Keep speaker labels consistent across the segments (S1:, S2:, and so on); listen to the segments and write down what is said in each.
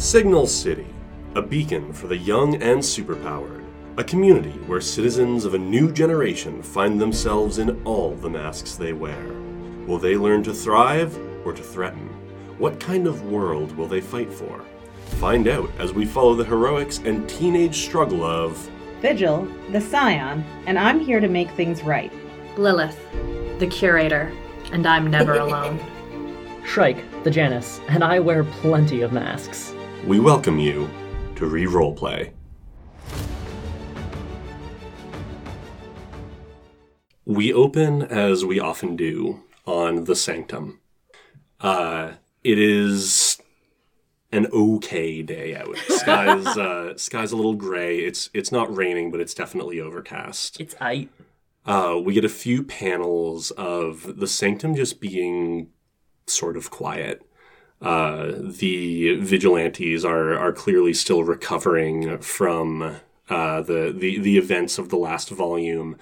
S1: Signal City, a beacon for the young and superpowered. A community where citizens of a new generation find themselves in all the masks they wear. Will they learn to thrive or to threaten? What kind of world will they fight for? Find out as we follow the heroics and teenage struggle of
S2: Vigil, the Scion, and I'm here to make things right.
S3: Lilith, the curator, and I'm never alone.
S4: Shrike, the Janus, and I wear plenty of masks.
S1: We welcome you to Re-Roleplay. We open, as we often do, on the Sanctum. Uh, it is an okay day out. Sky's uh, sky's a little gray. It's it's not raining, but it's definitely overcast.
S4: It's I.
S1: Uh, we get a few panels of the Sanctum just being sort of quiet. Uh, the vigilantes are are clearly still recovering from uh, the, the the events of the last volume.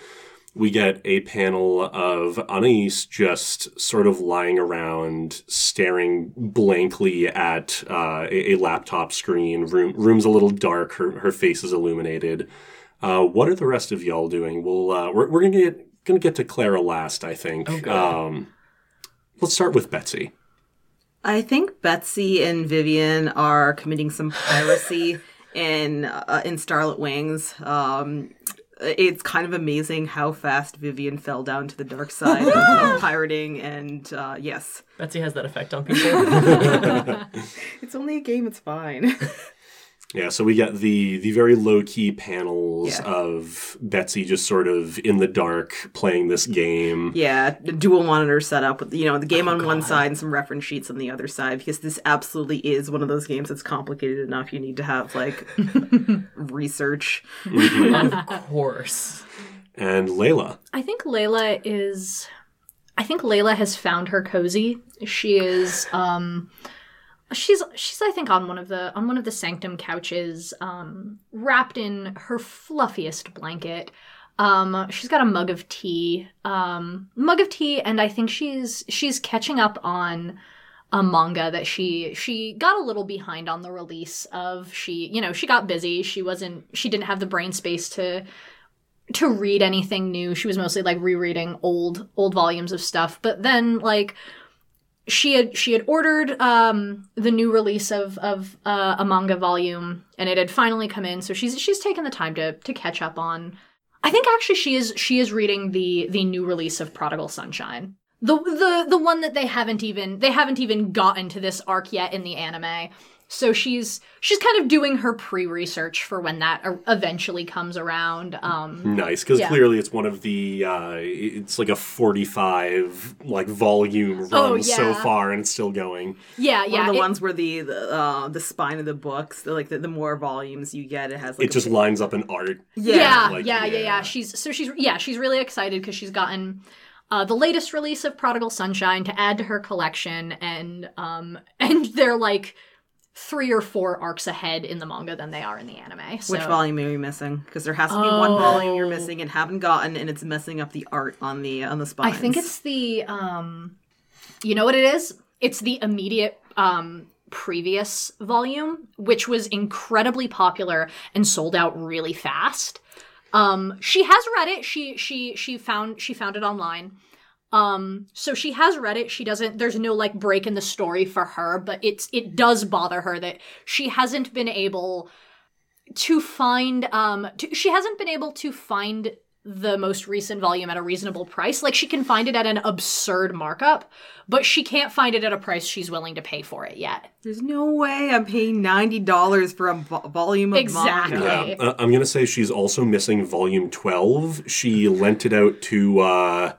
S1: We get a panel of Anais just sort of lying around, staring blankly at uh, a, a laptop screen. Room room's a little dark. Her her face is illuminated. Uh, what are the rest of y'all doing? We'll uh, we're we're gonna get gonna get to Clara last, I think. Oh, um, let's start with Betsy.
S5: I think Betsy and Vivian are committing some piracy in uh, in Starlit Wings. Um, it's kind of amazing how fast Vivian fell down to the dark side of pirating, and uh, yes,
S4: Betsy has that effect on people.
S5: it's only a game. It's fine.
S1: Yeah, so we get the the very low key panels
S5: Yeah.
S1: of Betsy just sort of in the dark playing this game.
S5: yeah, dual monitor setup with you know the game
S4: Oh,
S5: on one side and some reference sheets on the other side because this absolutely is one of those games that's complicated enough. You need to have like research.
S4: of course.
S1: And Layla.
S3: I think Layla is. I think Layla has found her cozy. She is. um She's she's I think on one of the on one of the sanctum couches, um, wrapped in her fluffiest blanket. Um, she's got a mug of tea, um, mug of tea, and I think she's she's catching up on a manga that she she got a little behind on the release of. She you know she got busy. She wasn't she didn't have the brain space to to read anything new. She was mostly like rereading old old volumes of stuff. But then like she had she had ordered um the new release of of uh, a manga volume and it had finally come in. So she's she's taken the time to to catch up on I think actually she is she is reading the the new release of Prodigal Sunshine. The the the one that they haven't even they haven't even gotten to this arc yet in the anime. So she's she's kind of doing her pre-research for when that eventually comes around. Um
S1: Nice, because
S3: Yeah.
S1: clearly it's one of the uh, it's like a forty five like volume run
S3: Oh,
S1: so far, and it's still going.
S3: yeah,
S5: One
S3: yeah.
S5: of the
S3: it-
S5: ones where the the, uh, the spine of the books, the, like the, the more volumes you get, it has like
S1: it just lines up in art.
S3: yeah,
S1: like,
S3: yeah, yeah,
S1: yeah.
S3: yeah. She's so she's yeah, she's really excited because she's gotten uh, the latest release of Prodigal Sunshine to add to her collection, and um, and they're like three or four arcs ahead in the manga than they are in the anime. So.
S5: Which volume are you missing? Because there has to be one volume you're
S3: Oh.
S5: missing and haven't gotten, and it's messing up the art on the on the spines.
S3: I think it's the um, you know what it is? It's the immediate um previous volume, which was incredibly popular and sold out really fast. Um, she has read it. She she she found she found it online. Um, so she has read it. She doesn't. There's no like break in the story for her, but it's it does bother her that she hasn't been able to find um to, she hasn't been able to find the most recent volume at a reasonable price like she can find it at an absurd markup but she can't find it at a price she's willing to pay for it yet
S5: There's no way I'm paying ninety dollars for a vo- volume of
S3: Exactly.
S5: manga.
S1: Yeah, uh, I'm gonna say she's also missing volume twelve. She lent it out to uh,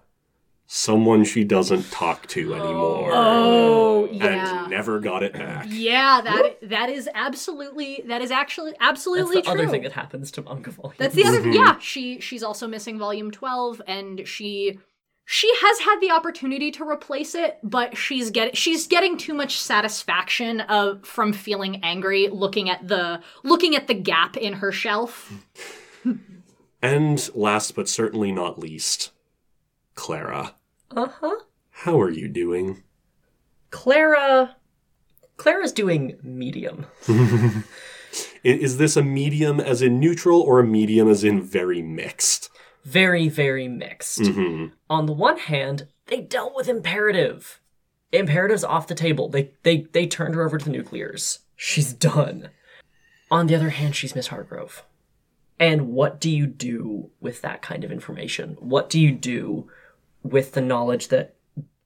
S1: someone she doesn't talk to oh. anymore,
S3: oh yeah
S1: and never got it back.
S3: yeah that that is absolutely that is actually absolutely
S4: That's
S3: absolutely
S4: the
S3: true
S4: other thing that happens to manga volumes.
S3: That's the other mm-hmm. yeah, she she's also missing volume 12 and she she has had the opportunity to replace it, but she's get she's getting too much satisfaction of from feeling angry looking at the looking at the gap in her shelf.
S1: And last but certainly not least, Clara.
S4: Uh huh.
S1: How are you doing?
S4: Clara Clara's doing medium.
S1: Is this a medium as in neutral or a medium as in very mixed?
S4: Very, very mixed. On the one hand, they dealt with imperative. Imperative's off the table. They they they turned her over to the nuclears. She's done. On the other hand, she's Miss Hargrove. And what do you do with that kind of information? What do you do with the knowledge that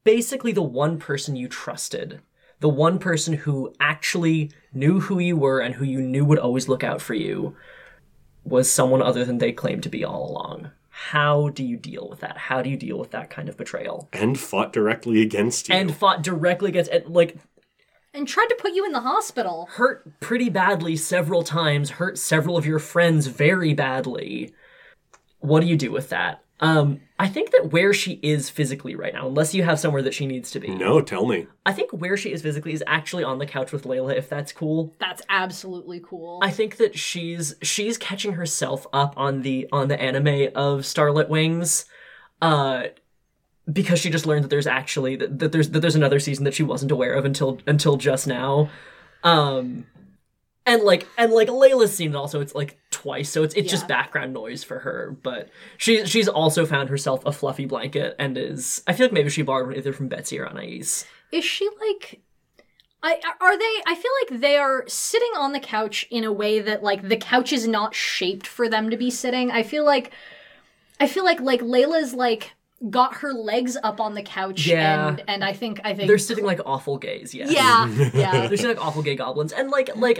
S4: basically the one person you trusted, the one person who actually knew who you were and who you knew would always look out for you, was someone other than they claimed to be all along? How do you deal with that? How do you deal with that kind of betrayal?
S1: And fought directly against you.
S4: And fought directly against, and like,
S3: And tried to put you in the hospital.
S4: hurt pretty badly several times, hurt several of your friends very badly. What do you do with that? Um, I think that where she is physically right now, unless you have somewhere that she needs to be,
S1: no, tell me.
S4: I think where she is physically is actually on the couch with Layla, if that's cool.
S3: That's absolutely cool.
S4: I think that she's she's catching herself up on the on the anime of Starlit Wings, uh, because she just learned that there's actually that, that there's that there's another season that she wasn't aware of until until just now, um, and like and like Layla's seen it also. It's like twice, so it's it's just background noise for her. But she she's also found herself a fluffy blanket and is I feel like maybe she borrowed one either from Betsy or Anais.
S3: Is she like I are they I feel like they are sitting on the couch in a way that like the couch is not shaped for them to be sitting. I feel like I feel like like Layla's like got her legs up on the couch
S4: Yeah.
S3: and and I think I think
S4: They're sitting like awful gays. Yes.
S3: Yeah, yeah.
S4: They're sitting like awful gay goblins, and like like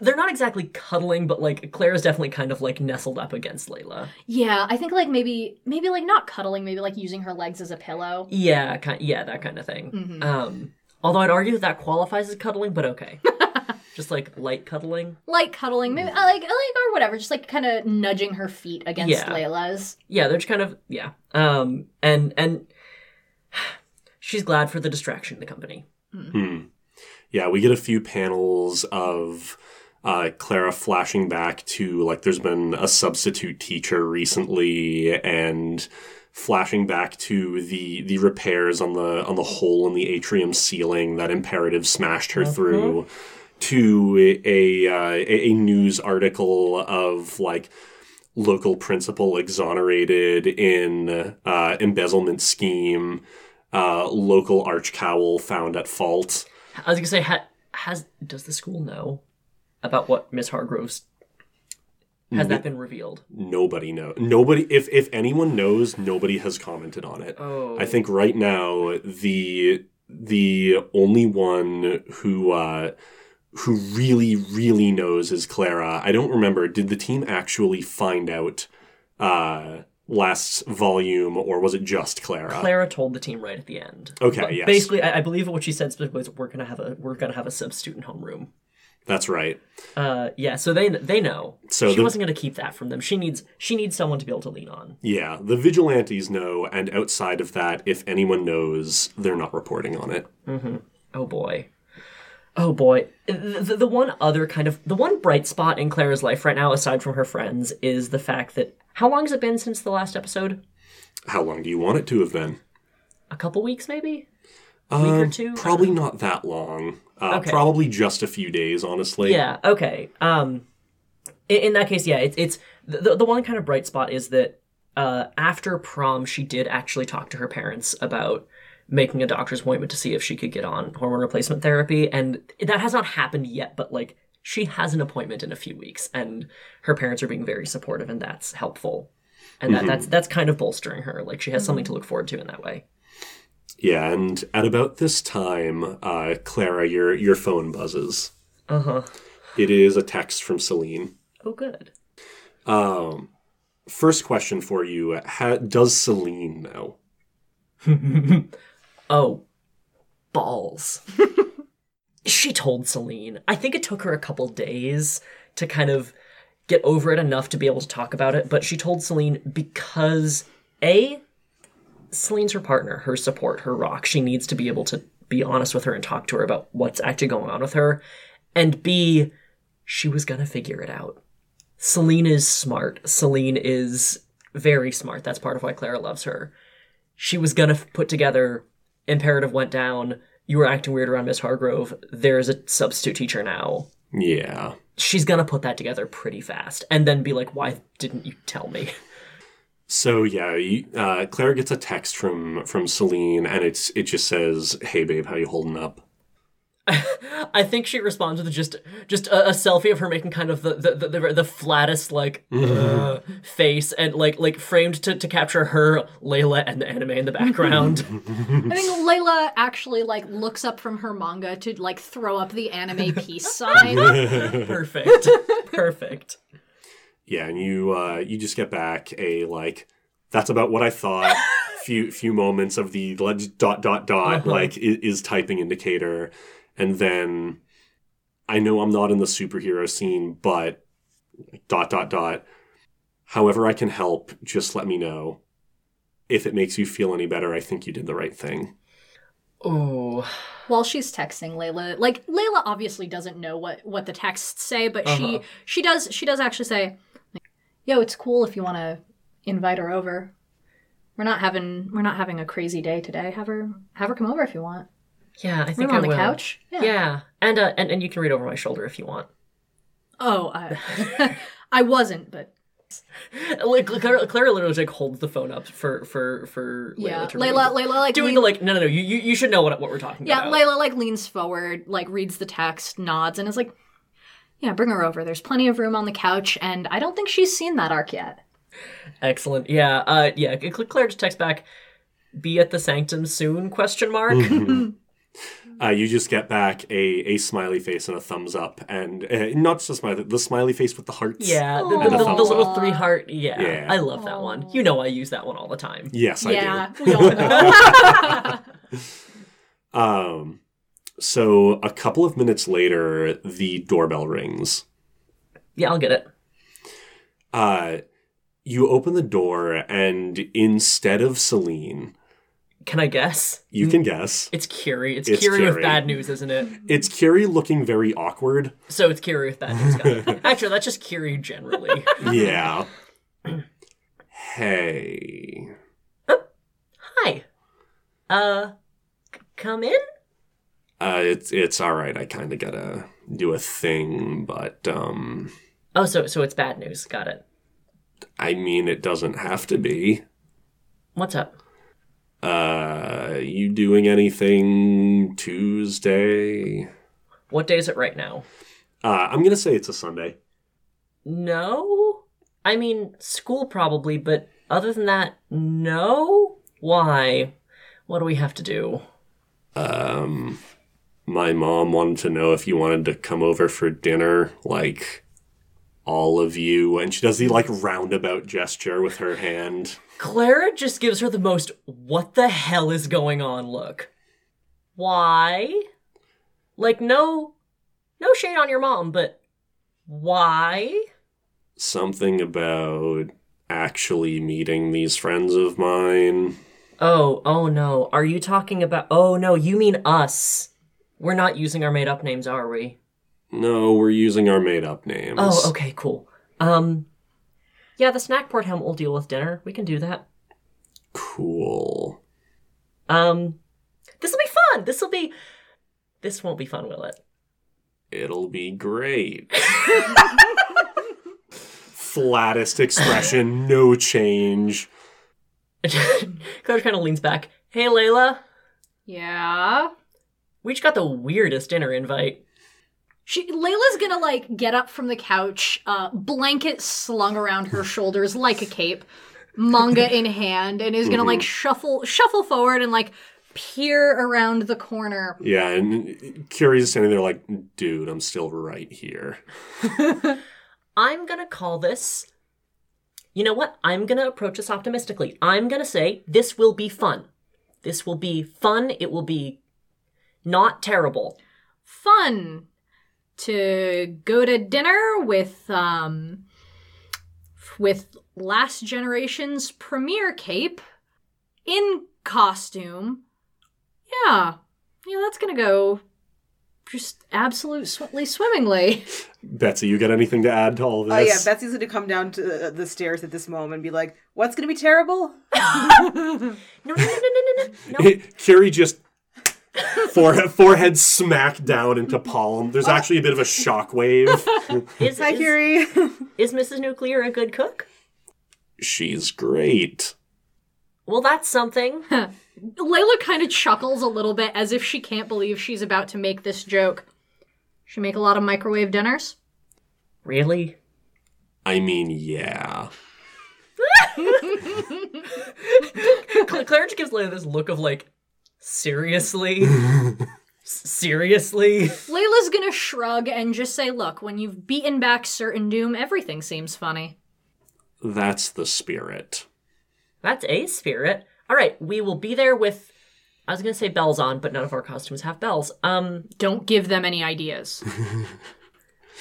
S4: they're not exactly cuddling, but like Claire's definitely kind of like nestled up against Layla.
S3: Yeah, I think like maybe maybe like not cuddling, maybe like using her legs as a pillow.
S4: Yeah, kind yeah, that kind of thing.
S3: Mm-hmm.
S4: Um, although I'd argue that that qualifies as cuddling, but okay, just like light cuddling.
S3: Light cuddling, maybe uh, like like or whatever, just like kind of nudging her feet against
S4: Yeah.
S3: Layla's.
S4: Yeah, they're just kind of yeah. Um, and and she's glad for the distraction in the company. Hmm.
S1: Yeah, we get a few panels of uh, Clara flashing back to like there's been a substitute teacher recently, and flashing back to the the repairs on the on the hole in the atrium ceiling that Imperative smashed her through, to a uh, a, a news article of like local principal exonerated in uh, embezzlement scheme, uh, local arch cowl found at fault.
S4: I was gonna say, ha- has does the school know about what Miss Hargrove's? Has that been revealed?
S1: Nobody know. Nobody. If if anyone knows, nobody has commented on it.
S4: Oh.
S1: I think right now the the only one who uh, who really really knows is Clara. I don't remember. Did the team actually find out uh, last volume, or was it just Clara?
S4: Clara told the team right at the end.
S1: Okay,
S4: But
S1: yes.
S4: Basically, I, I believe what she said specifically was, "We're gonna have a we're gonna have a substitute in homeroom."
S1: That's right.
S4: Uh, yeah, so they they know.
S1: So
S4: she
S1: the-
S4: wasn't gonna keep that from them. She needs she needs someone to be able to lean on.
S1: Yeah, the vigilantes know, and outside of that, if anyone knows, they're not reporting on it.
S4: Oh boy. Oh boy. The, the one other kind of the one bright spot in Clara's life right now, aside from her friends, is the fact that how long has it been since the last episode?
S1: How long do you want it to have been?
S4: A couple weeks, maybe. Week or two?
S1: Probably not that long. Uh,
S4: Okay.
S1: Probably just a few days, honestly.
S4: Yeah. Okay. Um, in, in that case, yeah, it's it's the the- the one kind of bright spot is that uh, after prom, she did actually talk to her parents about making a doctor's appointment to see if she could get on hormone replacement therapy, and that has not happened yet. But like, she has an appointment in a few weeks, and her parents are being very supportive, and that's helpful. And that, that's that's kind of bolstering her. Like she has something to look forward to in that way.
S1: Yeah, and at about this time, uh, Clara, your your phone buzzes.
S4: Uh huh.
S1: It is a text from Celine.
S4: Oh, good.
S1: Um, first question for you: ha- Does Celine know?
S4: Oh, balls. she told Celine. I think it took her a couple days to kind of get over it enough to be able to talk about it, but she told Celine because A, Celine's her partner, her support, her rock. She needs to be able to be honest with her and talk to her about what's actually going on with her. And B, she was gonna figure it out. Celine is smart. Celine is very smart. That's part of why Clara loves her she was gonna f- put together imperative went down you were acting weird around Miss Hargrove. There's a substitute teacher now.
S1: Yeah.
S4: She's gonna put that together pretty fast and then be like, why didn't you tell me?
S1: So yeah, you, uh, Claire gets a text from from Celine, and it's it just says, "Hey babe, how you holding up?"
S4: I think she responds with just just a, a selfie of her making kind of the the, the, the, the flattest like uh, face and like like framed to, to capture her Layla and the anime in the background.
S3: I think Layla actually like looks up from her manga to like throw up the anime peace sign.
S4: Perfect. Perfect.
S1: Yeah, and you uh, you just get back a like, "That's about what I thought." few few moments of the leg- dot dot dot
S4: Uh-huh.
S1: like is, is typing indicator, and then I know I'm not in the superhero scene, but dot dot dot. However, I can help. Just let me know. If it makes you feel any better, I think you did the right thing.
S4: Oh,
S3: While she's texting Layla, like Layla obviously doesn't know what what the texts say, but she
S4: Uh-huh.
S3: she does she does actually say, "Yo, it's cool if you want to invite her over. We're not having we're not having a crazy day today. Have her have her come over if you want.
S4: yeah. I think
S3: Room on
S4: I
S3: the
S4: will.
S3: couch.
S4: Yeah, yeah. and uh, and and you can read over my shoulder if you want.
S3: Oh, I, I wasn't, but
S4: Like Clara, Clara literally like holds the phone up for for for Layla
S3: yeah,
S4: to read.
S3: Layla Layla like
S4: doing
S3: lean-
S4: the like no no no you you, you should know what what we're talking
S3: yeah
S4: about.
S3: Yeah, Layla like leans forward, like reads the text, nods, and is like, "Yeah, bring her over. There's plenty of room on the couch, and I don't think she's seen that arc yet."
S4: Excellent. Yeah. Uh. Yeah. Cl- Claire just texts back. Be at the sanctum soon? Question mark.
S1: Uh, you just get back a, a smiley face and a thumbs up, and uh, not just a smiley, the smiley face with the hearts.
S4: Yeah. The, the, the,
S1: the
S4: the little three heart. Yeah,
S1: Yeah.
S4: I love that one. You know I use that one all the time.
S1: Yes, I
S3: yeah,
S1: do.
S3: we all know.
S1: Um, so a couple of minutes later, the doorbell rings.
S4: Yeah, I'll get it.
S1: Uh, you open the door, and instead of Celine,
S4: Can I guess?
S1: you can guess
S4: It's Curie. It's,
S1: It's
S4: Curie with bad news, isn't it?
S1: it's Curie looking very awkward.
S4: So it's Curie with bad news. Actually, that's just Curie generally.
S1: Yeah. hey.
S4: Hi. Uh, c- come in.
S1: Uh, it's it's all right. I kind of gotta do a thing, but um,
S4: Oh, so so it's bad news. Got it.
S1: I mean, it doesn't have to be.
S4: What's up?
S1: Uh, you doing anything Tuesday?
S4: What day is it right now?
S1: Uh, I'm gonna say it's a Sunday.
S4: No. I mean, school probably, but other than that, no. Why? What do we have to do?
S1: Um, my mom wanted to know if you wanted to come over for dinner, like all of you, and she does the like roundabout gesture with her hand.
S4: Clara just gives her the most what the hell is going on look. Why? Like no no shade on your mom, but why?
S1: Something about actually meeting these friends of mine.
S4: Oh, oh no. Are you talking about Oh no, you mean us. We're not using our made up names, are we?
S1: No, we're using our made up names.
S4: Oh, okay, cool. Um Yeah, the snack port helmet will deal with dinner. We can do that.
S1: Cool.
S4: Um This'll be fun. This'll be This won't be fun, will it?
S1: It'll be great. Flattest expression, no change.
S4: Claire kind of leans back. Hey, Layla.
S3: yeah.
S4: We just got the weirdest dinner invite.
S3: She Layla's gonna like get up from the couch, uh, blanket slung around her shoulders like a cape, manga in hand, and is gonna like shuffle shuffle forward and like peer around the corner.
S1: Yeah, and Curie's standing there like, dude, I'm still right here.
S4: I'm gonna call this. You know what? I'm gonna approach this optimistically. I'm gonna say this will be fun. This will be fun. It will be not terrible.
S3: Fun to go to dinner with um with last generation's premiere cape in costume. Yeah. Yeah, that's gonna go just absolutely swimmingly.
S1: Betsy, you got anything to add to all of this?
S5: Oh yeah, Betsy's gonna come down to the stairs at this moment and be like, "What's gonna be terrible?"
S4: No, no, no, no, no, no, no. no.
S1: Curie just forehead, forehead smack down into palm. There's actually a bit of a shockwave.
S4: Is,
S5: Hi,
S4: is,
S5: Curie.
S4: is Mrs. Nuclear a good cook?
S1: She's great.
S4: Well, that's something.
S3: Layla kind of chuckles a little bit as if she can't believe she's about to make this joke. She make a lot of microwave dinners?
S4: really?
S1: I mean, yeah.
S4: Cla- Claire just gives Layla this look of like, seriously? Seriously?
S3: Layla's gonna shrug and just say, Look, when you've beaten back certain doom, everything seems funny.
S1: That's the spirit.
S4: That's a spirit. All right, we will be there with. I was gonna say bells on, but none of our costumes have bells. Um,
S3: Don't give them any ideas.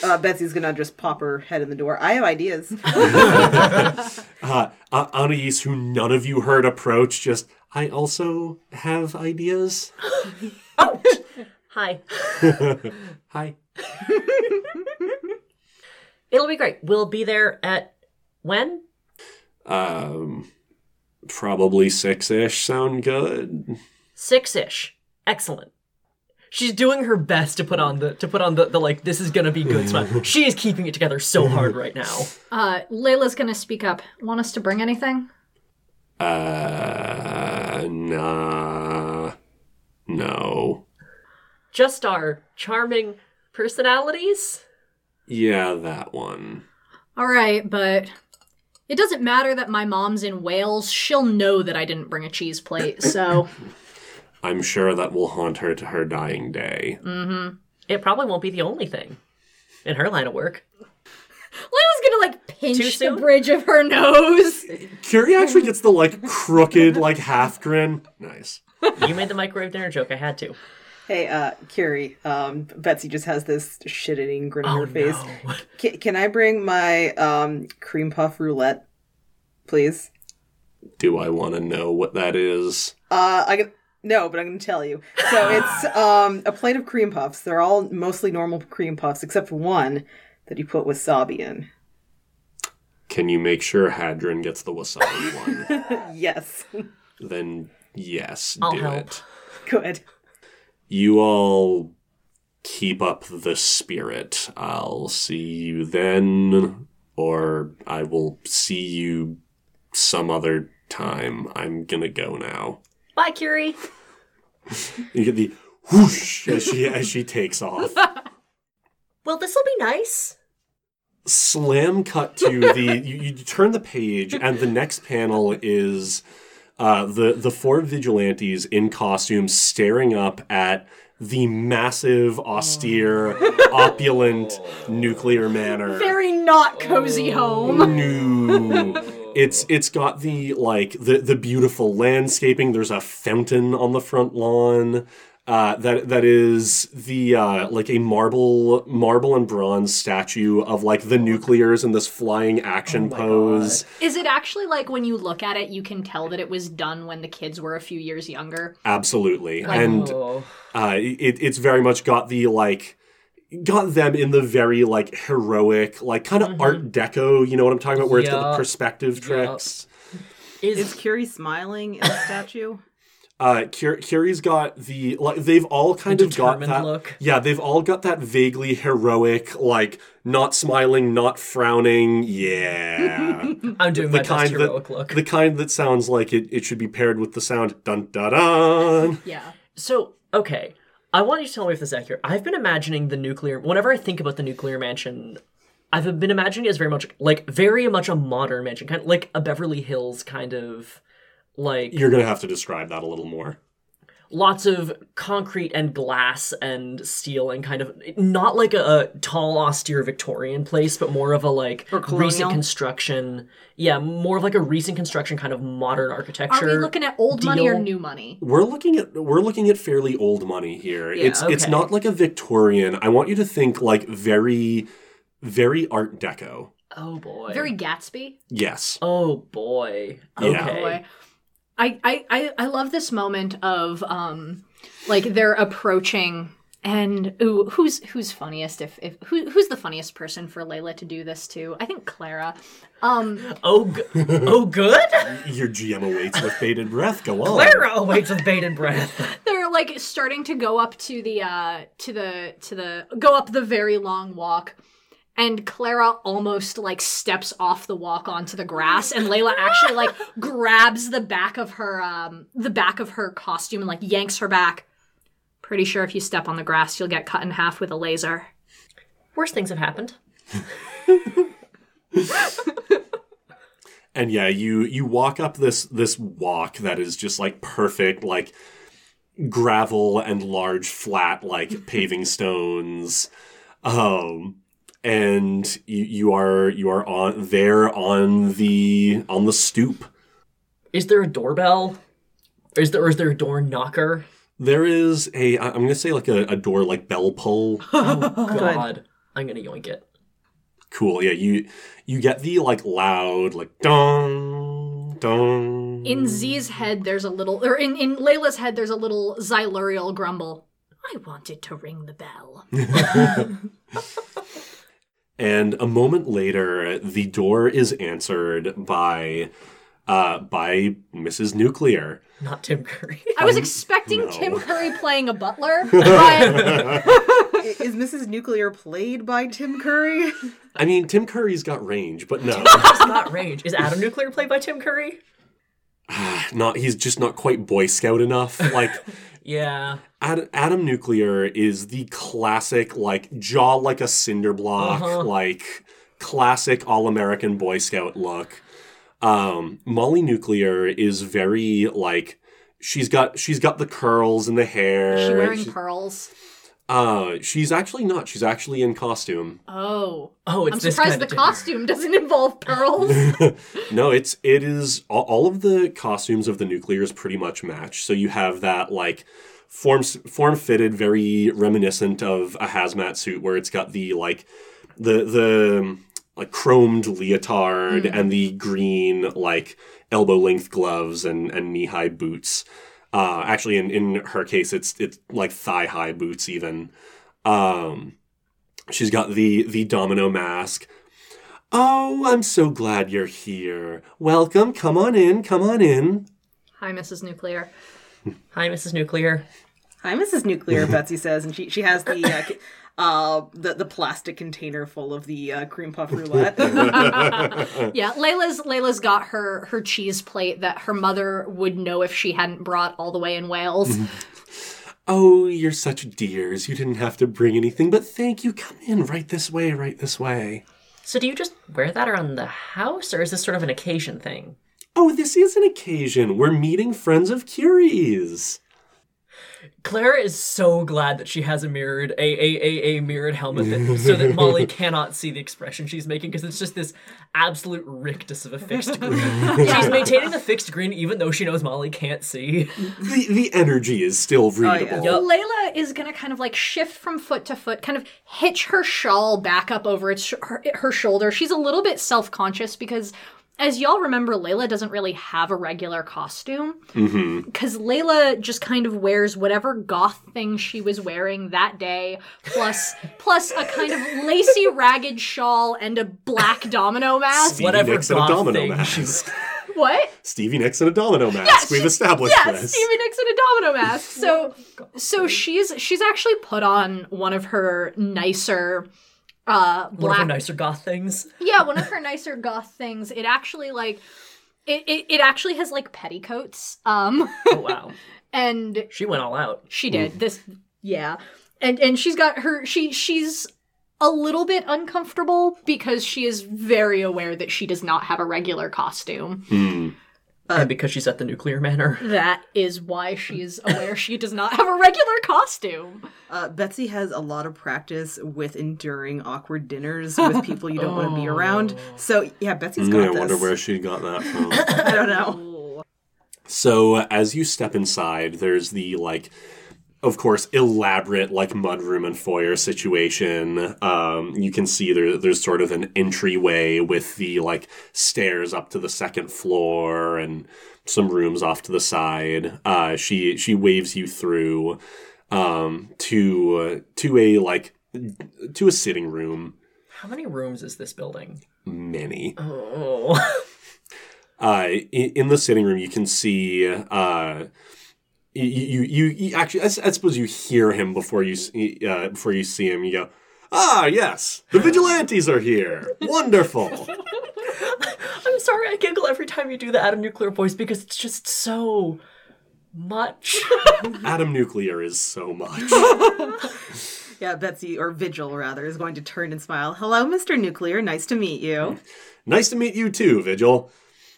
S5: Uh, Betsy's gonna just pop her head in the door. I have ideas.
S1: Uh, uh, Anais, who none of you heard approach, just, I also have ideas.
S4: hi.
S1: Hi.
S4: It'll be great. We'll be there at when?
S1: Um, probably six ish sound good.
S4: Six ish. Excellent. She's doing her best to put on the to put on the, the like this is gonna be good smile. She is keeping it together so hard right now.
S3: Uh, Layla's gonna speak up. Want us to bring anything?
S1: Uh, nah. No.
S4: Just our charming personalities.
S1: Yeah, that one.
S3: All right, but it doesn't matter that my mom's in Wales. She'll know that I didn't bring a cheese plate, so.
S1: I'm sure that will haunt her to her dying day. Mm hmm.
S4: It probably won't be the only thing in her line of work.
S3: Layla's gonna like pinch the bridge of her nose.
S1: Curie actually gets the like crooked, like half grin. Nice.
S4: You made the microwave dinner joke. I had to.
S5: hey, uh, Curie. Um, Betsy just has this shit-eating grin on
S4: Oh
S5: her face.
S4: no.
S5: Ca- can I bring my um cream puff roulette, please?
S1: Do I want to know what that is?
S5: Uh, I can. No, but I'm going to tell you. So it's um a plate of cream puffs. They're all mostly normal cream puffs, except for one that you put wasabi in.
S1: Can you make sure Hadron gets the wasabi one?
S5: Yes,
S1: then yes,
S4: I'll
S1: do
S4: help.
S1: it.
S5: good.
S1: You all keep up the spirit. I'll see you then, or I will see you some other time. I'm gonna go now.
S4: Bye, Curie.
S1: You get the whoosh as she as she takes off.
S4: Well, this will be nice.
S1: Slam cut to the you, you turn the page and the next panel is uh, the the four vigilantes in costume staring up at the massive, austere, opulent nuclear manor.
S3: Very not cozy home.
S1: No. It's it's got the like the the beautiful landscaping. There's a fountain on the front lawn. Uh, that that is the uh, like a marble marble and bronze statue of like the nuclears in this flying action pose.
S3: Is it actually like when you look at it, you can tell that it was done when the kids were a few years younger?
S1: Absolutely, and
S4: Oh.
S1: uh, it, it's very much got the like got them in the very like heroic like kind of art deco you know what i'm talking about where it's got the perspective
S4: Yup.
S1: tricks
S4: Is,
S5: Is Curie smiling in the statue?
S1: uh Cur- curie's got the like they've all kind of got that
S4: look.
S1: yeah they've all got that vaguely heroic like not smiling not frowning yeah
S4: I'm doing my
S1: the
S4: best
S1: kind
S4: heroic
S1: that
S4: look.
S1: the kind that sounds like it, it should be paired with the sound dun dun dun
S3: Yeah.
S4: So, okay. I want you to tell me if this is accurate. I've been imagining the nuclear. Whenever I think about the nuclear mansion, I've been imagining it as very much like very much a modern mansion, kind of like a Beverly Hills kind of like
S1: you're gonna have to describe that a little more
S4: lots of concrete and glass and steel and kind of not like a, a tall austere Victorian place, but more of a like recent construction. Yeah, more of like a recent construction kind of modern architecture.
S3: Are we looking at old money or new money?
S1: We're looking at we're looking at fairly old money here.
S5: Yeah,
S1: it's it's not like a Victorian. I want you to think like very very art deco.
S4: oh boy.
S3: Very Gatsby.
S1: Yes.
S4: Oh boy.
S1: Yeah.
S4: Okay.
S3: Oh, boy. I, I, I, I love this moment of um like they're approaching And ooh, who's who's funniest? If if who, who's the funniest person for Layla to do this to? I think Clara. Um,
S4: Oh, g- oh, good.
S1: Your GM awaits with bated breath. Go on.
S4: Clara awaits with bated breath.
S3: they're like starting to go up to the uh to the to the go up the very long walk and Clara almost like steps off the walk onto the grass and Layla actually like grabs the back of her um the back of her costume and like yanks her back. Pretty sure if you step on the grass you'll get cut in half with a laser.
S4: Worse things have happened.
S1: And yeah, you you walk up this this walk that is just like perfect, like gravel and large flat like paving stones. Um and you, you are you are on there on the on the stoop.
S4: Is there a doorbell? Is there, or is there a door knocker?
S1: There is a I- I'm gonna say like a, a door like bell pull.
S4: Oh, oh God. I'm going to yoink it.
S1: cool. Yeah, you you get the like loud like dong dong.
S3: In Z's head there's a little or in, in Layla's head there's a little Xylurial grumble. I wanted to ring the bell.
S1: And a moment later, the door is answered by uh, by Mrs. Nuclear.
S4: Not Tim Curry.
S3: I was expecting
S1: no.
S3: Tim Curry playing a butler, but
S5: Is Mrs. Nuclear played by Tim Curry?
S1: I mean, Tim Curry's got range, but no,
S4: It's not range. Is Adam Nuclear played by Tim Curry?
S1: not he's just not quite Boy Scout enough. Like
S4: Yeah.
S1: Ad, Adam Nuclear is the classic, like jaw like a cinder block,
S4: Uh-huh.
S1: like classic all American Boy Scout look. Um, Molly Nuclear is very like she's got she's got the curls and the hair.
S3: she wearing
S1: She-
S3: pearls.
S1: Uh, she's actually not. She's actually in costume.
S3: Oh.
S4: Oh, it's
S3: I'm
S4: this
S3: surprised
S4: kind
S3: the
S4: of dinner.
S3: costume doesn't involve pearls.
S1: No, it's it is all, all of the costumes of the nuclears pretty much match. So you have that like form form fitted, very reminiscent of a hazmat suit, where it's got the like the the like chromed leotard and the green like elbow length gloves and and knee high boots. Uh, actually, in in her case, it's it's like thigh high boots even. Um, she's got the the domino mask. Oh, I'm so glad you're here. Welcome. Come on in. Come on in.
S3: Hi, Mrs. Nuclear.
S4: Hi, Mrs. Nuclear.
S5: Hi, Mrs. Nuclear, Betsy says, and she she has the uh, c- uh the the plastic container full of the uh, cream puff roulette.
S3: Yeah, Layla's Layla's got her her cheese plate that her mother would know if she hadn't brought all the way in Wales.
S1: Oh, you're such dears. You didn't have to bring anything, but thank you. Come in right this way, right this way.
S4: So do you just wear that around the house, or is this sort of an occasion thing?
S1: Oh, this is an occasion. We're meeting friends of Curie's.
S4: Clara is so glad that she has a mirrored a a a, a mirrored helmet that, so that Molly cannot see the expression she's making because it's just this absolute rictus of a fixed grin. She's maintaining a fixed grin even though she knows Molly can't see.
S1: The, the energy is still oh,
S5: yeah.
S1: readable.
S3: Layla is gonna kind of like shift from foot to foot, kind of hitch her shawl back up over its sh- her, her shoulder. She's a little bit self conscious because, as y'all remember, Layla doesn't really have a regular costume mm-hmm. because Layla just kind of wears whatever goth thing she was wearing that day, plus plus a kind of lacy ragged shawl and a black domino mask.
S1: Stevie
S4: Whatever
S1: Nicks and a
S4: goth
S1: domino
S4: thing
S1: mask.
S3: What?
S1: Stevie Nicks and a domino mask. We've
S3: she-
S1: established
S3: yeah,
S1: this.
S3: Stevie Nicks in a domino mask. So, so she's she's actually put on one of her nicer, uh,
S4: One of
S3: black.
S4: her nicer goth things.
S3: yeah, one of her nicer goth things. It actually like, it, it it actually has like petticoats. Um,
S4: Oh wow.
S3: and
S4: She went all out.
S3: she did this. Yeah, and and she's got her. She she's a little bit uncomfortable because she is very aware that she does not have a regular costume.
S1: Hmm.
S4: and because she's at the nuclear manor.
S3: That is why she is aware she does not have a regular costume.
S5: Uh, Betsy has a lot of practice with enduring awkward dinners with people you don't want to be around. So yeah, Betsy's got
S1: Yeah, I
S5: this.
S1: wonder where she got that from.
S5: I don't know.
S1: So uh, as you step inside, there's the like, of course, elaborate like mudroom and foyer situation. Um, you can see there there's sort of an entryway with the like stairs up to the second floor and some rooms off to the side. Uh, she she waves you through. um, to uh, to a like to a sitting room.
S4: How many rooms is this building?
S1: Many.
S4: Oh.
S1: Uh, in, in the sitting room, you can see. Uh, you, you, you, you actually, I, suppose you hear him before you s- uh, before you see him. You go, ah, yes, the vigilantes are here. Wonderful.
S4: I'm sorry, I giggle every time you do the Adam Nuclear voice because it's just so much.
S1: Adam Nuclear is so much.
S5: Yeah, Betsy, or Vigil rather, is going to turn and smile. Hello, Mr. Nuclear. Nice to meet you.
S1: Nice to meet you too, Vigil.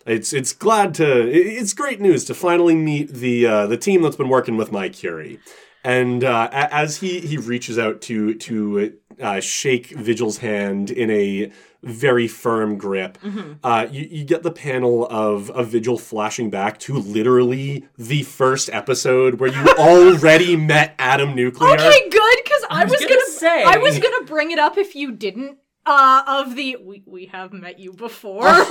S1: It's it's glad to it's great news to finally meet the uh, the team that's been working with my Curie. And uh, as he he reaches out to to uh, shake Vigil's hand in a very firm grip, uh, you, you get the panel of a Vigil flashing back to literally the first episode where you already met Adam Nuclear.
S3: Okay, good because I,
S4: was
S3: was
S4: gonna
S3: gonna,
S4: say.
S3: I was gonna bring it up if you didn't. Uh, of the we, we have met you before.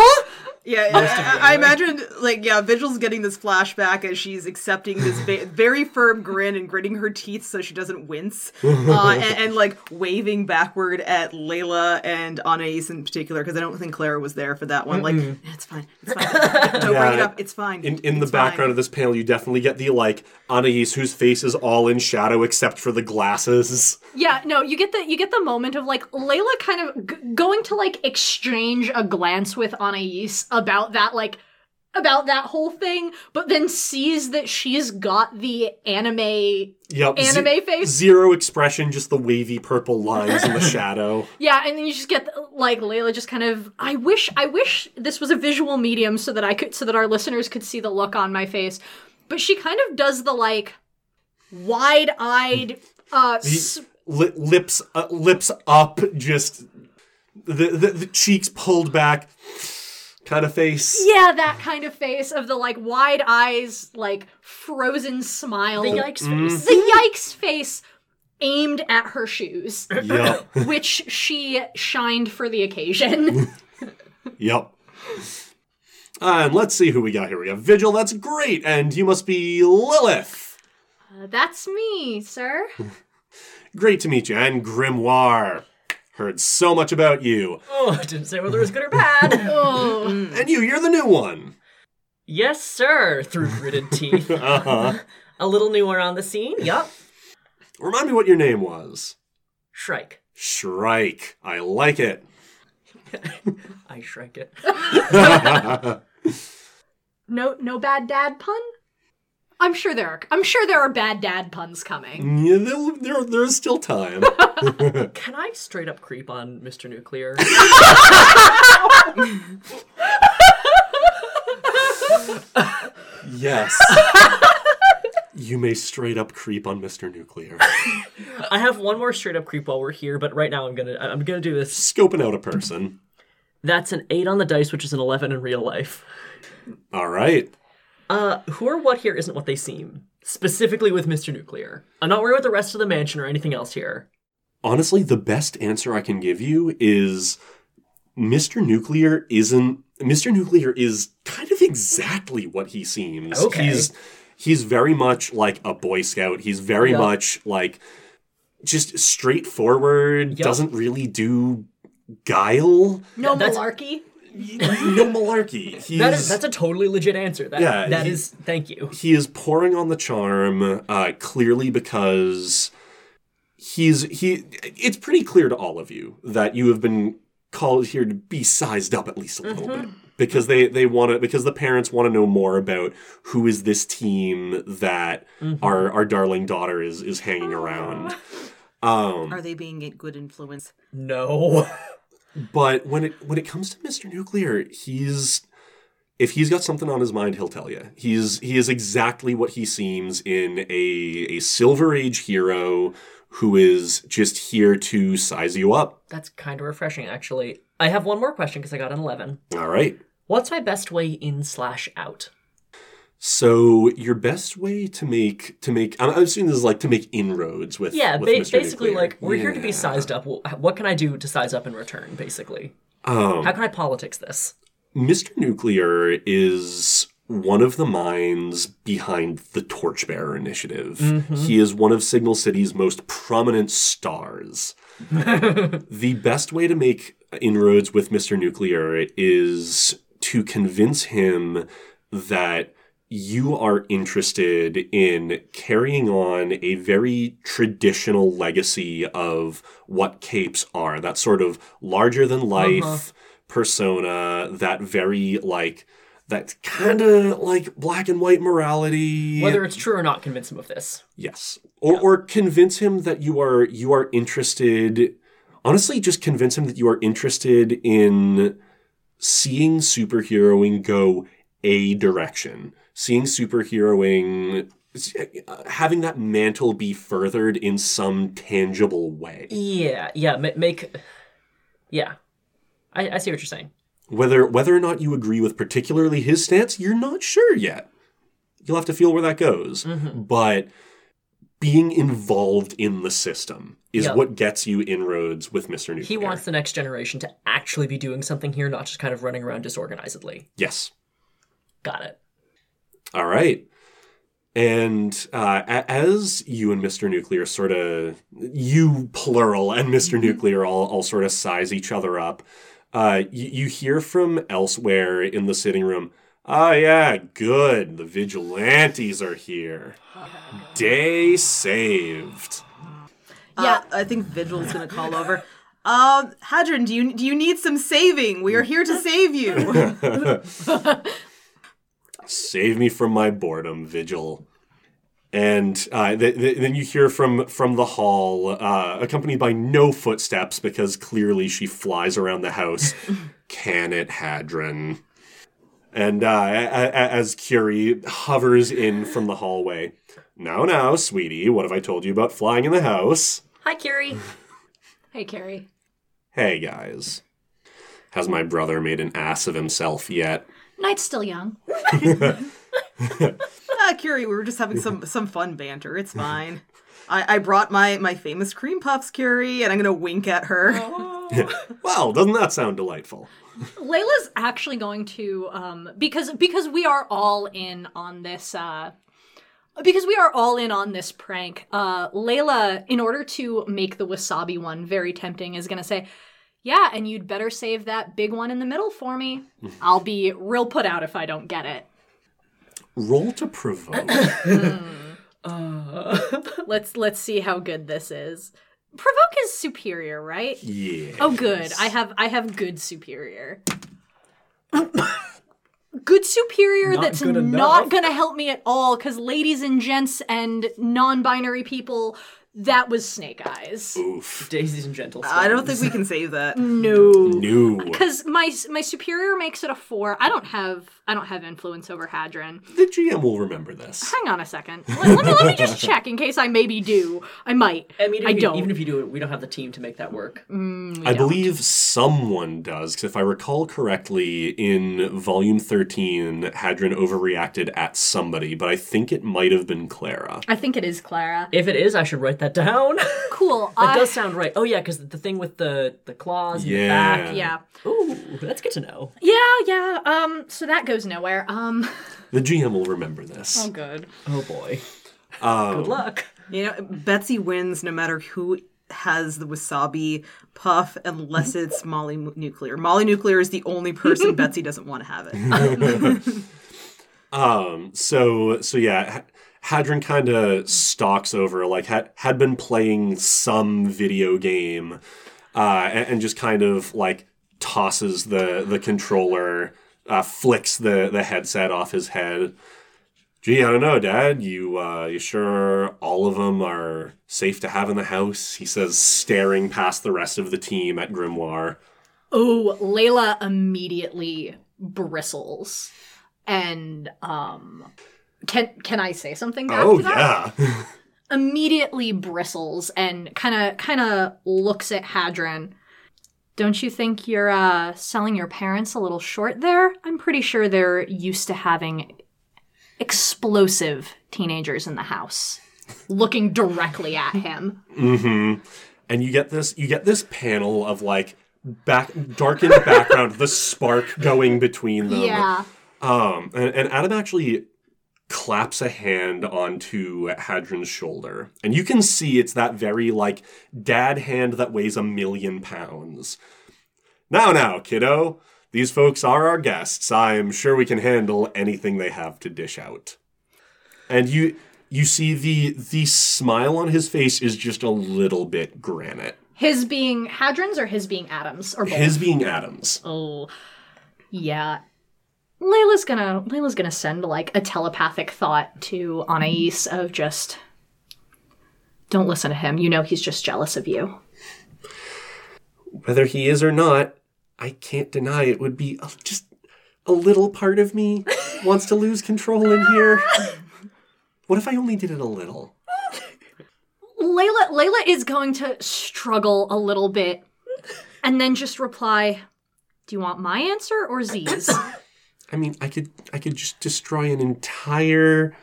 S5: Yeah, I, I imagine, like, yeah, Vigil's getting this flashback as she's accepting this va- very firm grin and gritting her teeth so she doesn't wince, uh, and, and, like waving backward at Layla and Anais in particular, because I don't think Clara was there for that one. Like, it's fine, it's fine. Don't bring it up. It's fine.
S1: In, in the
S5: It's fine.
S1: background of this panel, you definitely get the like Anais, whose face is all in shadow except for the glasses.
S3: Yeah, no, you get the you get the moment of like Layla kind of g- going to like exchange a glance with Anais about that like about that whole thing, but then sees that she's got the anime
S1: Yep, ze-
S3: anime face.
S1: zero expression, just the wavy purple lines in the shadow.
S3: Yeah, and then you just get like Layla just kind of I wish I wish this was a visual medium so that I could so that our listeners could see the look on my face. But she kind of does the like wide-eyed uh s-
S1: Li- lips, uh, lips up, just the, the the cheeks pulled back, kind of face.
S3: yeah, that kind of face of the like wide eyes, like frozen smile.
S4: the yikes
S1: Mm.
S4: face.
S3: the yikes face aimed at her shoes,
S1: Yep,
S3: which she shined for the occasion.
S1: yep. And let's see who we got here. We got Vigil. That's great, and you must be Lilith.
S3: Uh, that's me, sir.
S1: Great to meet you, and Grimoire. Heard so much about you.
S4: Oh, I didn't say whether it was good or bad.
S3: Oh.
S1: And you, you're the new one.
S4: yes, sir. Through gritted teeth.
S1: Uh huh.
S4: A little newer on the scene. Yup.
S1: Remind me what your name was.
S4: Shrike.
S1: Shrike. I like it.
S4: I shrike it.
S3: No, no bad dad pun. I'm sure there are. I'm sure there are bad dad puns coming.
S1: Yeah, there, there, there's still time.
S4: Can I straight up creep on Mr. Nuclear?
S1: yes. you may straight up creep on Mr. Nuclear.
S4: I have one more straight up creep while we're here, but right now I'm gonna I'm gonna do this.
S1: Scoping out a person.
S4: That's an eight on the dice, which is an eleven in real life.
S1: All right.
S4: Uh, who or what here isn't what they seem. Specifically with Mr. Nuclear. I'm not worried about the rest of the mansion or anything else here.
S1: Honestly, the best answer I can give you is Mr. Nuclear isn't. Mr. Nuclear is kind of exactly what he seems.
S4: Okay.
S1: He's he's very much like a Boy Scout. He's very
S4: Yeah.
S1: much like just straightforward.
S4: Yep.
S1: Doesn't really do guile.
S3: No
S4: That's-
S3: malarkey.
S1: No malarkey. He's,
S4: That is that's a totally legit answer. That,
S1: Yeah,
S4: that
S1: he-
S4: is thank you.
S1: he is pouring on the charm uh, clearly because he's he it's pretty clear to all of you that you have been called here to be sized up at least a little bit because they they want to because the parents want to know more about who is this team that our our darling daughter is is hanging around um
S5: Are they being a good influence?
S4: No.
S1: but when it when it comes to Mr. Nuclear, he's if he's got something on his mind, he'll tell you. He's he is exactly what he seems in a a Silver Age hero who is just here to size you up.
S4: That's kind of refreshing, actually. I have one more question because I got an 11.
S1: All right.
S4: What's my best way in slash out?
S1: So your best way to make to make I'm, I'm assuming this is like to make inroads with
S4: Yeah,
S1: with
S4: ba- basically,
S1: Nuclear.
S4: like, we're here to be sized up. What can I do to size up in return, basically?
S1: Um,
S4: How can I politics this?
S1: Mr. Nuclear is one of the minds behind the Torchbearer Initiative. He is one of Signal City's most prominent stars. the best way to make inroads with Mr. Nuclear is to convince him that you are interested in carrying on a very traditional legacy of what capes are. That sort of larger than uh-huh. life persona, that very like that kind of like black and white morality.
S4: Whether it's true or not, convince him of this.
S1: Yes. Or or convince him that you are you are interested honestly just convince him that you are interested in seeing superheroing go a direction. Seeing superheroing having that mantle be furthered in some tangible way.
S4: Yeah, yeah, ma- make. Yeah. I, I see what you're saying.
S1: Whether whether or not you agree with particularly his stance, you're not sure yet. You'll have to feel where that goes. Mm-hmm. But being involved in the system is
S4: Yeah.
S1: what gets you inroads with Mr. Nuclear.
S4: He wants the next generation to actually be doing something here, not just kind of running around disorganizedly.
S1: Yes.
S4: Got it.
S1: All right. And uh, as you and Mr. Nuclear sort of, you plural and mister Nuclear all, all sort of size each other up, uh, you, you hear from elsewhere in the sitting room, oh, yeah, good. The vigilantes are here. Day saved.
S3: Yeah.
S5: Uh, I think Vigil's gonna call over. Um, Hadron, do you do you need some saving? We are here to save you.
S1: Save me from my boredom, Vigil. And uh, th- th- then you hear from from the hall, uh, accompanied by no footsteps because clearly she flies around the house. Can it, Hadron? And uh, a- a- as Curie hovers in from the hallway, now, now, sweetie, what have I told you about flying in the house?
S3: Hi, Curie. hey, Curie.
S1: Hey, guys, has my brother made an ass of himself yet?
S3: Night's still young.
S5: ah, Curie, we were just having some some fun banter. It's fine. I, I brought my my famous cream puffs, Curie, and I'm gonna wink at her.
S1: Well, doesn't that sound delightful?
S3: Layla's actually going to um because because we are all in on this uh because we are all in on this prank. Uh Layla in order to make the wasabi one very tempting is going to say, "Yeah, and you'd better save that big one in the middle for me. I'll be real put out if I don't get it."
S1: Roll to provoke. Hmm.
S3: Let's let's see how good this is. Provoke is superior, right?
S1: yeah.
S3: Oh, good. I have I have good superior. good superior
S4: Not
S3: that's
S4: good
S3: not
S4: enough.
S3: gonna help me at all. Because ladies and gents and non-binary people, that was Snake Eyes.
S1: Oof.
S4: Daisies and gentle.
S5: I don't think we can save that.
S3: No.
S1: No.
S3: Because my my superior makes it a four. I don't have I don't have influence over Hadron.
S1: The GM will remember this.
S3: Hang on a second. Let, let me let me just check in case I maybe do. I might.
S4: I mean,
S3: I
S4: you-
S3: don't.
S4: even if you do it, we don't have the team to make that work.
S1: I believe someone does, because if I recall correctly, in Volume 13, Hadron overreacted at somebody, but I think it might have been Clara.
S3: I think it is Clara.
S4: If it is, I should write that down. that
S3: Cool. I,
S4: does sound right. Oh yeah, because the thing with the the claws and the
S1: Yeah.
S4: back.
S3: yeah.
S4: Ooh, that's good to know.
S3: Yeah, yeah. Um, so that goes nowhere. Um,
S1: The GM will remember this.
S3: Oh, good.
S4: Oh boy.
S1: Um,
S4: Good luck.
S5: You know, Betsy wins no matter who has the wasabi puff, unless it's Molly Nuclear. Molly Nuclear is the only person Betsy doesn't want to have it.
S1: Um, so, so yeah, Ha- Hadron kind of stalks over, like, had, had been playing some video game, uh, and, and just kind of, like, tosses the, the controller, uh, flicks the, the headset off his head. Gee, I don't know, Dad. You, uh, you sure all of them are safe to have in the house? He says, staring past the rest of the team at Grimoire.
S3: Oh, Layla immediately bristles, and um, can can I say something back
S1: Oh, yeah.
S3: Immediately bristles and kind of kind of looks at Hadron. Don't you think you're uh, selling your parents a little short there? I'm pretty sure they're used to having explosive teenagers in the house. Looking directly at him.
S1: Mm-hmm. And you get this you get this panel of like back darkened background, the spark going between them.
S3: Yeah.
S1: Um, and, and Adam actually claps a hand onto Hadron's shoulder. And you can see it's that very, like, dad hand that weighs a million pounds. Now, now, kiddo. These folks are our guests. I'm sure we can handle anything they have to dish out. And you you see the the smile on his face is just a little bit granite.
S3: His being Hadron's or his being Adams or both?
S1: His being Adams.
S3: Oh, yeah. Layla's gonna Layla's gonna send like a telepathic thought to Anais of just don't listen to him. You know he's just jealous of you.
S1: Whether he is or not, I can't deny it would be a, just a little part of me wants to lose control in here. What if I only did it a little?
S3: Layla Layla is going to struggle a little bit and then just reply, "Do you want my answer or Z's?"
S1: I mean, I could I could just destroy an entire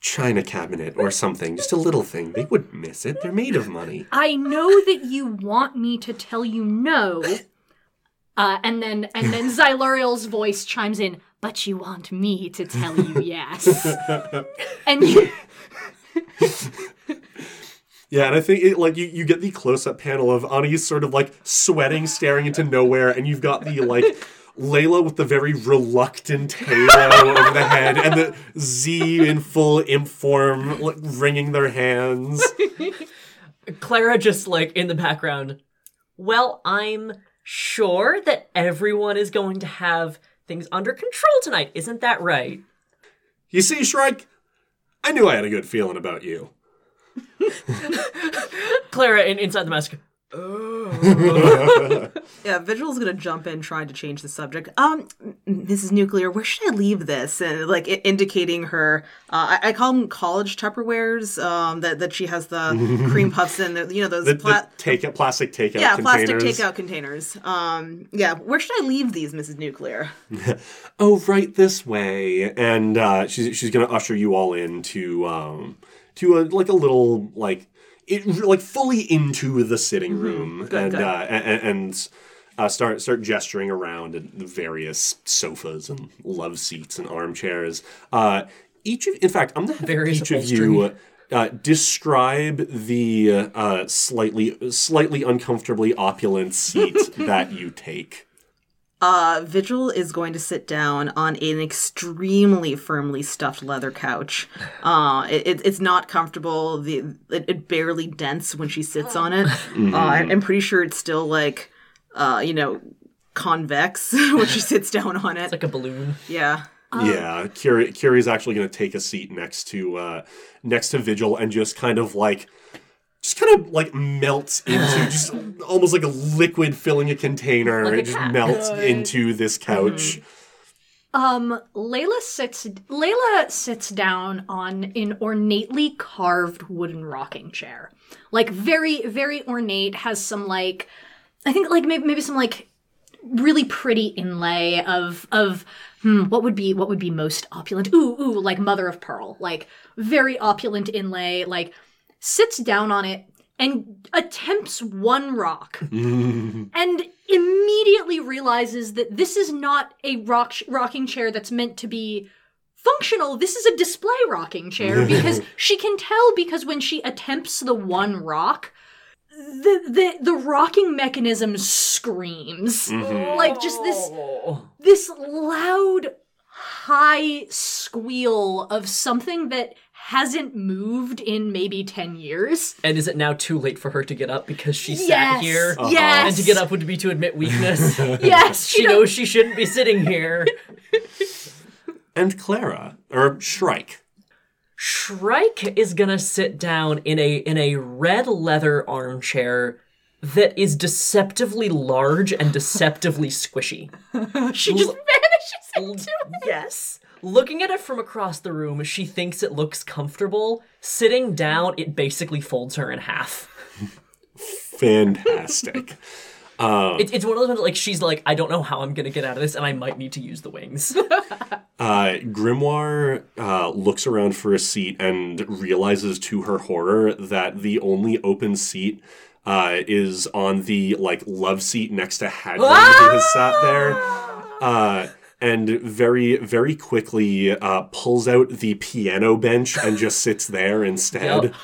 S1: china cabinet or something, just a little thing. They wouldn't miss it. They're made of money.
S3: I know that you want me to tell you no. Uh, and then and then Xyluriel's voice chimes in, but you want me to tell you yes. and you,
S1: Yeah, and I think it like you, you get the close up panel of Anais sort of like sweating, staring into nowhere, and you've got the like Layla with the very reluctant halo over the head, and the Z in full imp form, like, wringing their hands.
S4: Clara just like in the background. Well, I'm sure that everyone is going to have things under control tonight. Isn't that right?
S1: You see, Shrike, I knew I had a good feeling about you.
S4: Clara in, inside the mask.
S5: Yeah, Vigil's gonna jump in trying to change the subject. Um, Mrs. Nuclear, where should I leave this? And like i- indicating her, uh, I, I call them college Tupperwares. Um, that that she has the cream puffs in. The, you know those
S1: The,
S5: pla-
S1: the take plastic takeout containers.
S5: yeah
S1: containers.
S5: plastic takeout containers. Um, yeah, where should I leave these, Mrs. Nuclear?
S1: oh, right this way. And uh, she's she's gonna usher you all into um to a like a little like it like fully into the sitting room and,
S5: good.
S1: Uh, and and uh, start start gesturing around at the various sofas and love seats and armchairs. Uh, each of, in fact, I'm gonna have
S4: Various
S1: each of you. Uh, describe the uh, slightly slightly uncomfortably opulent seat that you take.
S5: Uh, Vigil is going to sit down on an extremely firmly stuffed leather couch. Uh, it, it, it's not comfortable. The it, it barely dents when she sits on it. Uh, I'm I'm pretty sure it's still like, uh, you know, convex when she sits down on it.
S4: It's like a balloon.
S5: yeah.
S1: Yeah, Curie Curie's actually going to take a seat next to uh, next to Vigil and just kind of like just kind of like melts into just almost like a liquid filling a container.
S4: Like a
S1: it just
S4: cat.
S1: melts into this couch.
S3: um, Layla sits Layla sits down on an ornately carved wooden rocking chair, like very very ornate. Has some like, I think like maybe maybe some like really pretty inlay of of hmm, what would be what would be most opulent ooh ooh like mother of pearl like very opulent inlay like sits down on it and attempts one rock and immediately realizes that this is not a rock rocking chair that's meant to be functional. This is a display rocking chair because she can tell because when she attempts the one rock the the the rocking mechanism screams. Mm-hmm. Like just this this loud high squeal of something that hasn't moved in maybe 10 years
S4: And is it now too late for her to get up because she
S3: yes
S4: sat here? Uh-huh.
S3: yes
S4: And to get up would be to admit weakness.
S3: yes
S4: she
S3: she knows
S4: knows she shouldn't be sitting here.
S1: And Clara or Shrike.
S4: Shrike is gonna sit down in a in a red leather armchair that is deceptively large and deceptively squishy.
S3: she just vanishes into it.
S4: Yes. Looking at it from across the room, she thinks it looks comfortable. Sitting down, it basically folds her in half.
S1: Fantastic.
S4: It, it's one of those ones like she's like, I don't know how I'm gonna get out of this, and I might need to use the wings.
S1: Uh, Grimoire uh, looks around for a seat and realizes to her horror that the only open seat uh, is on the like love seat next to Hadron, who has sat there. And very, very quickly uh, pulls out the piano bench and just sits there instead.
S4: Yep.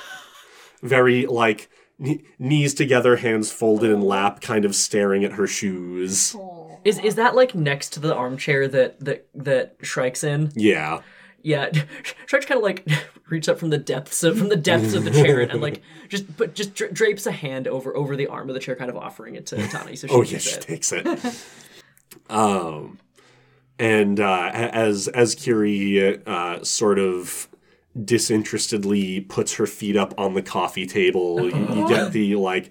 S1: Very like kn- knees together, hands folded in lap, kind of staring at her shoes.
S4: Is is that like next to the armchair that that that Shrike's in?
S1: Yeah.
S4: Yeah, Shrike's kind of like reach up from the depths of from the depths of the chair and like just but just dra- drapes a hand over over the arm of the chair, kind of offering it to Tani. So she
S1: Oh yeah, she takes it. um, and uh, as as Curie uh, sort of disinterestedly puts her feet up on the coffee table, you, you get the like,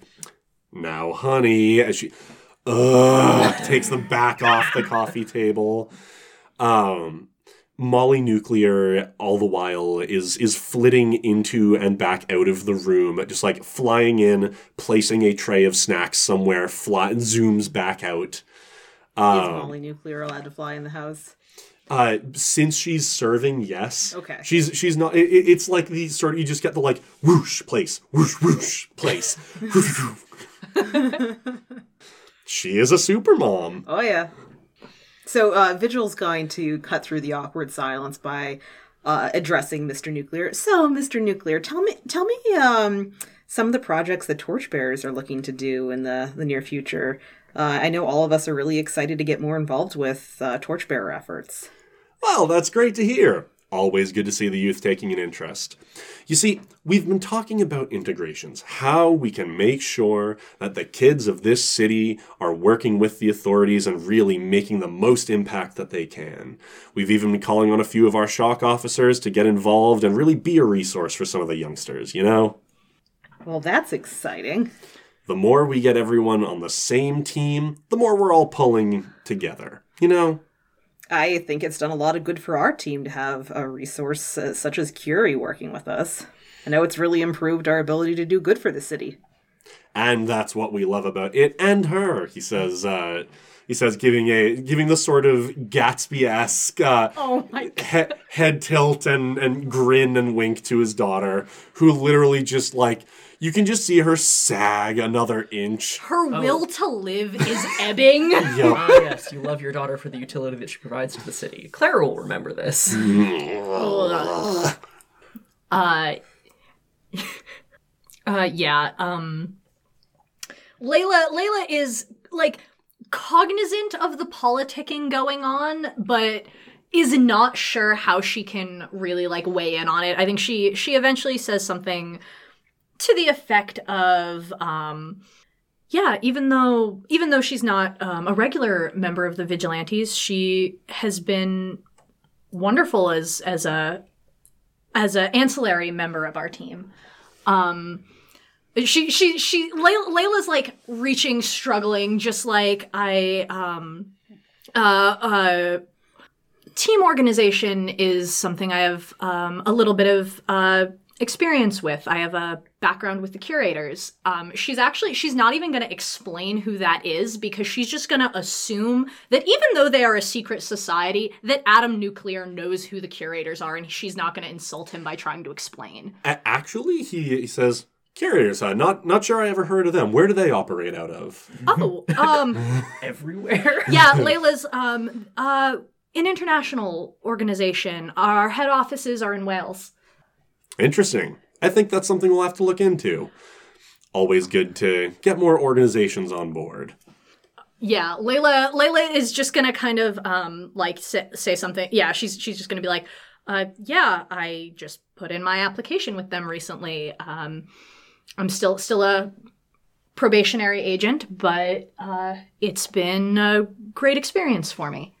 S1: now, honey, as she uh, takes them back off the coffee table. Um, Molly Nuclear, all the while, is is flitting into and back out of the room, just like flying in, placing a tray of snacks somewhere, fly, zooms back out.
S5: Is
S1: Um,
S5: Molly Nuclear allowed to fly in the house?
S1: uh, since she's serving, yes.
S5: Okay.
S1: She's she's not. It, it- it's like the sort of you just get the like whoosh place, whoosh whoosh place. she is a super mom.
S5: Oh yeah. So uh, Vigil's going to cut through the awkward silence by uh, addressing Mr. Nuclear. So, Mr. Nuclear, tell me, tell me, um, some of the projects the Torchbearers are looking to do in the the near future. Uh, I know all of us are really excited to get more involved with uh, Torchbearer efforts.
S1: Well, that's great to hear. Always good to see the youth taking an interest. You see, we've been talking about integrations, how we can make sure that the kids of this city are working with the authorities and really making the most impact that they can. We've even been calling on a few of our shock officers to get involved and really be a resource for some of the youngsters, you know?
S5: Well, that's exciting.
S1: The more we get everyone on the same team, the more we're all pulling together, you know?
S5: I think it's done a lot of good for our team to have a resource uh, such as Curie working with us. I know it's really improved our ability to do good for the city.
S1: and that's what we love about it and her he says uh he says giving a giving the sort of gatsby-esque uh
S3: Oh
S1: he- head tilt and and grin and wink to his daughter who literally just like you can just see her sag another inch
S3: Her will to live is ebbing.
S1: Yup.
S4: Ah, yes, you love your daughter for the utility that she provides to the city. Clara will remember this.
S3: uh, uh, yeah. Um, Layla, Layla is like cognizant of the politicking going on, but is not sure how she can really like weigh in on it. I think she she eventually says something to the effect of um yeah, even though even though she's not um, a regular member of the vigilantes, she has been wonderful as as a as an ancillary member of our team. Um, she she she Layla, Layla's like reaching, struggling, just like I um uh uh team organization is something I have um a little bit of uh experience with. I have a background with the curators. Um, she's actually she's not even going to explain who that is because she's just going to assume that even though they are a secret society, that Adam Nuclear knows who the curators are, and she's not going to insult him by trying to explain.
S1: A- actually he, he says Carriers, uh, not not sure I ever heard of them. Where do they operate out of?
S3: Oh, um,
S4: Everywhere.
S3: yeah, Layla's um uh an international organization. Our head offices are in Wales.
S1: Interesting. I think that's something we'll have to look into. Always good to get more organizations on board.
S3: Yeah, Layla Layla is just gonna kind of um like say, say something. Yeah, she's she's just gonna be like, uh, yeah, I just put in my application with them recently. Um, I'm still still a probationary agent, but uh, it's been a great experience for me.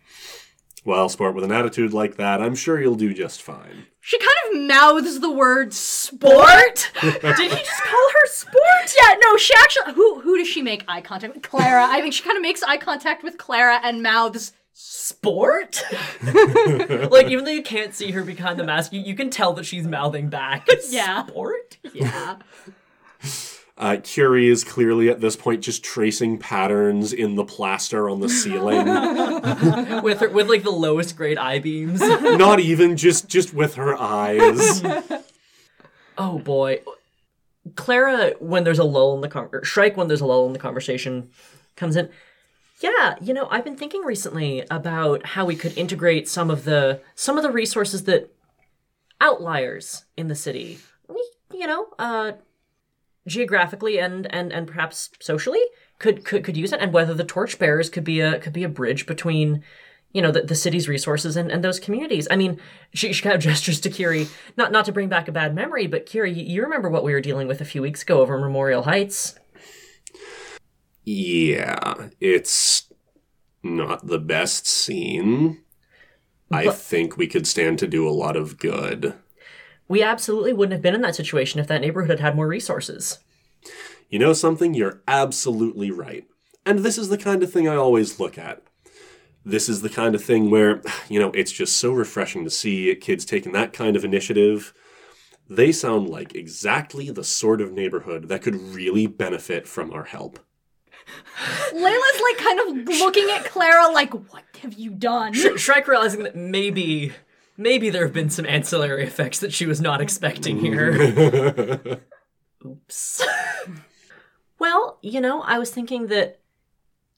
S1: Well, sport with an attitude like that, I'm sure you'll do just fine.
S3: She kind of mouths the word sport.
S4: Did he just call her sport?
S3: yeah, no, she actually. Who who does she make eye contact with? Clara. I think she kind of makes eye contact with Clara and mouths
S4: Sport? like, even though you can't see her behind the mask, you, you can tell that she's mouthing back.
S3: Yeah.
S4: Sport?
S3: Yeah.
S1: Uh, Curie is clearly at this point just tracing patterns in the plaster on the ceiling.
S4: with her, with like the lowest grade eye beams.
S1: Not even just just with her eyes.
S4: Oh boy. Clara, when there's a lull in the con- or Shrike, when there's a lull in the conversation, comes in. Yeah, you know, I've been thinking recently about how we could integrate some of the some of the resources that outliers in the city, you know, uh geographically and and and perhaps socially could could could use it and whether the torchbearers could be a could be a bridge between you know the, the city's resources and, and those communities. I mean, she, she kind of gestures to Curie, not not to bring back a bad memory, but Curie, you, you remember what we were dealing with a few weeks ago over Memorial Heights?
S1: Yeah, it's not the best scene. I think we could stand to do a lot of good.
S4: We absolutely wouldn't have been in that situation if that neighborhood had had more resources.
S1: You know something? You're absolutely right. And this is the kind of thing I always look at. This is the kind of thing where, you know, it's just so refreshing to see kids taking that kind of initiative. They sound like exactly the sort of neighborhood that could really benefit from our help.
S3: Layla's like kind of looking at Clara like, what have you done?
S4: Sh- Shrike realizing that maybe, maybe there have been some ancillary effects that she was not expecting here. Oops. well, you know, I was thinking that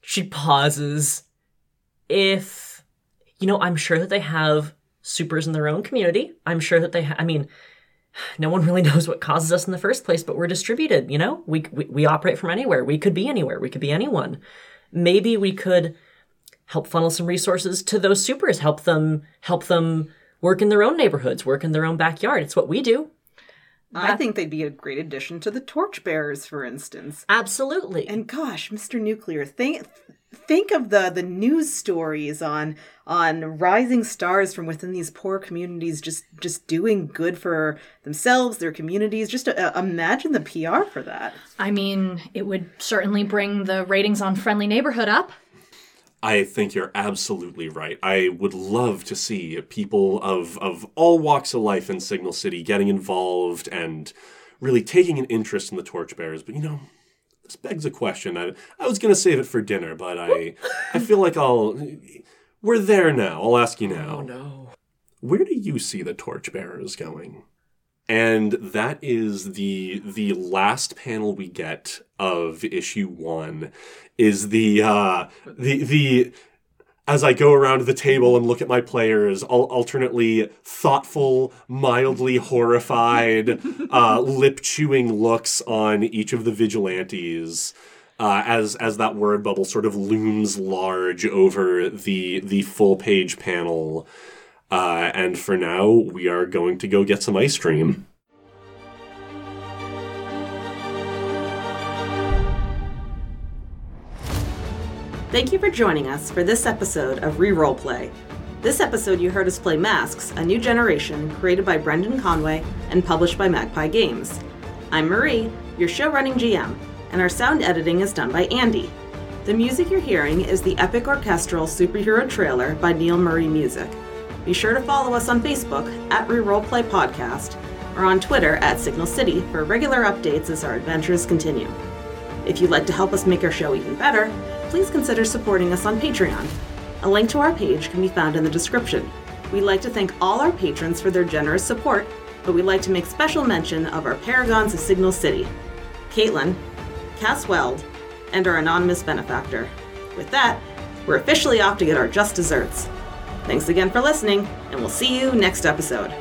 S4: she pauses. If, you know, I'm sure that they have supers in their own community. I'm sure that they, ha- I mean, no one really knows what causes us in the first place, but we're distributed, you know? We, we, we operate from anywhere. We could be anywhere. We could be anyone. Maybe we could help funnel some resources to those supers, help them, help them work in their own neighborhoods, work in their own backyard. It's what we do.
S5: I think they'd be a great addition to the torchbearers, for instance.
S4: Absolutely.
S5: And gosh, Mr. Nuclear, think think of the the news stories on on rising stars from within these poor communities just just doing good for themselves, their communities. Just uh, imagine the PR for that.
S3: I mean, it would certainly bring the ratings on Friendly Neighborhood up.
S1: I think you're absolutely right. I would love to see people of of all walks of life in Signal City getting involved and really taking an interest in the torchbearers. But you know, this begs a question. I I was gonna save it for dinner, but I I feel like I'll. We're there now. I'll ask you now.
S4: Oh, no.
S1: Where do you see the torchbearers going? And that is the the last panel we get of issue one is the uh the the as I go around the table and look at my players, al- alternately thoughtful, mildly horrified, uh, lip chewing looks on each of the vigilantes. Uh, as as that word bubble sort of looms large over the the full page panel, uh, and for now we are going to go get some ice cream.
S5: Thank you for joining us for this episode of Reroll Play. This episode, you heard us play Masks, a new generation created by Brendan Conway and published by Magpie Games. I'm Marie, your show running GM, and our sound editing is done by Andy. The music you're hearing is the epic orchestral superhero trailer by Neil Murray Music. Be sure to follow us on Facebook at Reroll Play Podcast or on Twitter at Signal City for regular updates as our adventures continue. If you'd like to help us make our show even better, please consider supporting us on Patreon. A link to our page can be found in the description. We'd like to thank all our patrons for their generous support, but we'd like to make special mention of our paragons of Signal City Caitlin, Cass Weld, and our anonymous benefactor. With that, we're officially off to get our just desserts. Thanks again for listening, and we'll see you next episode.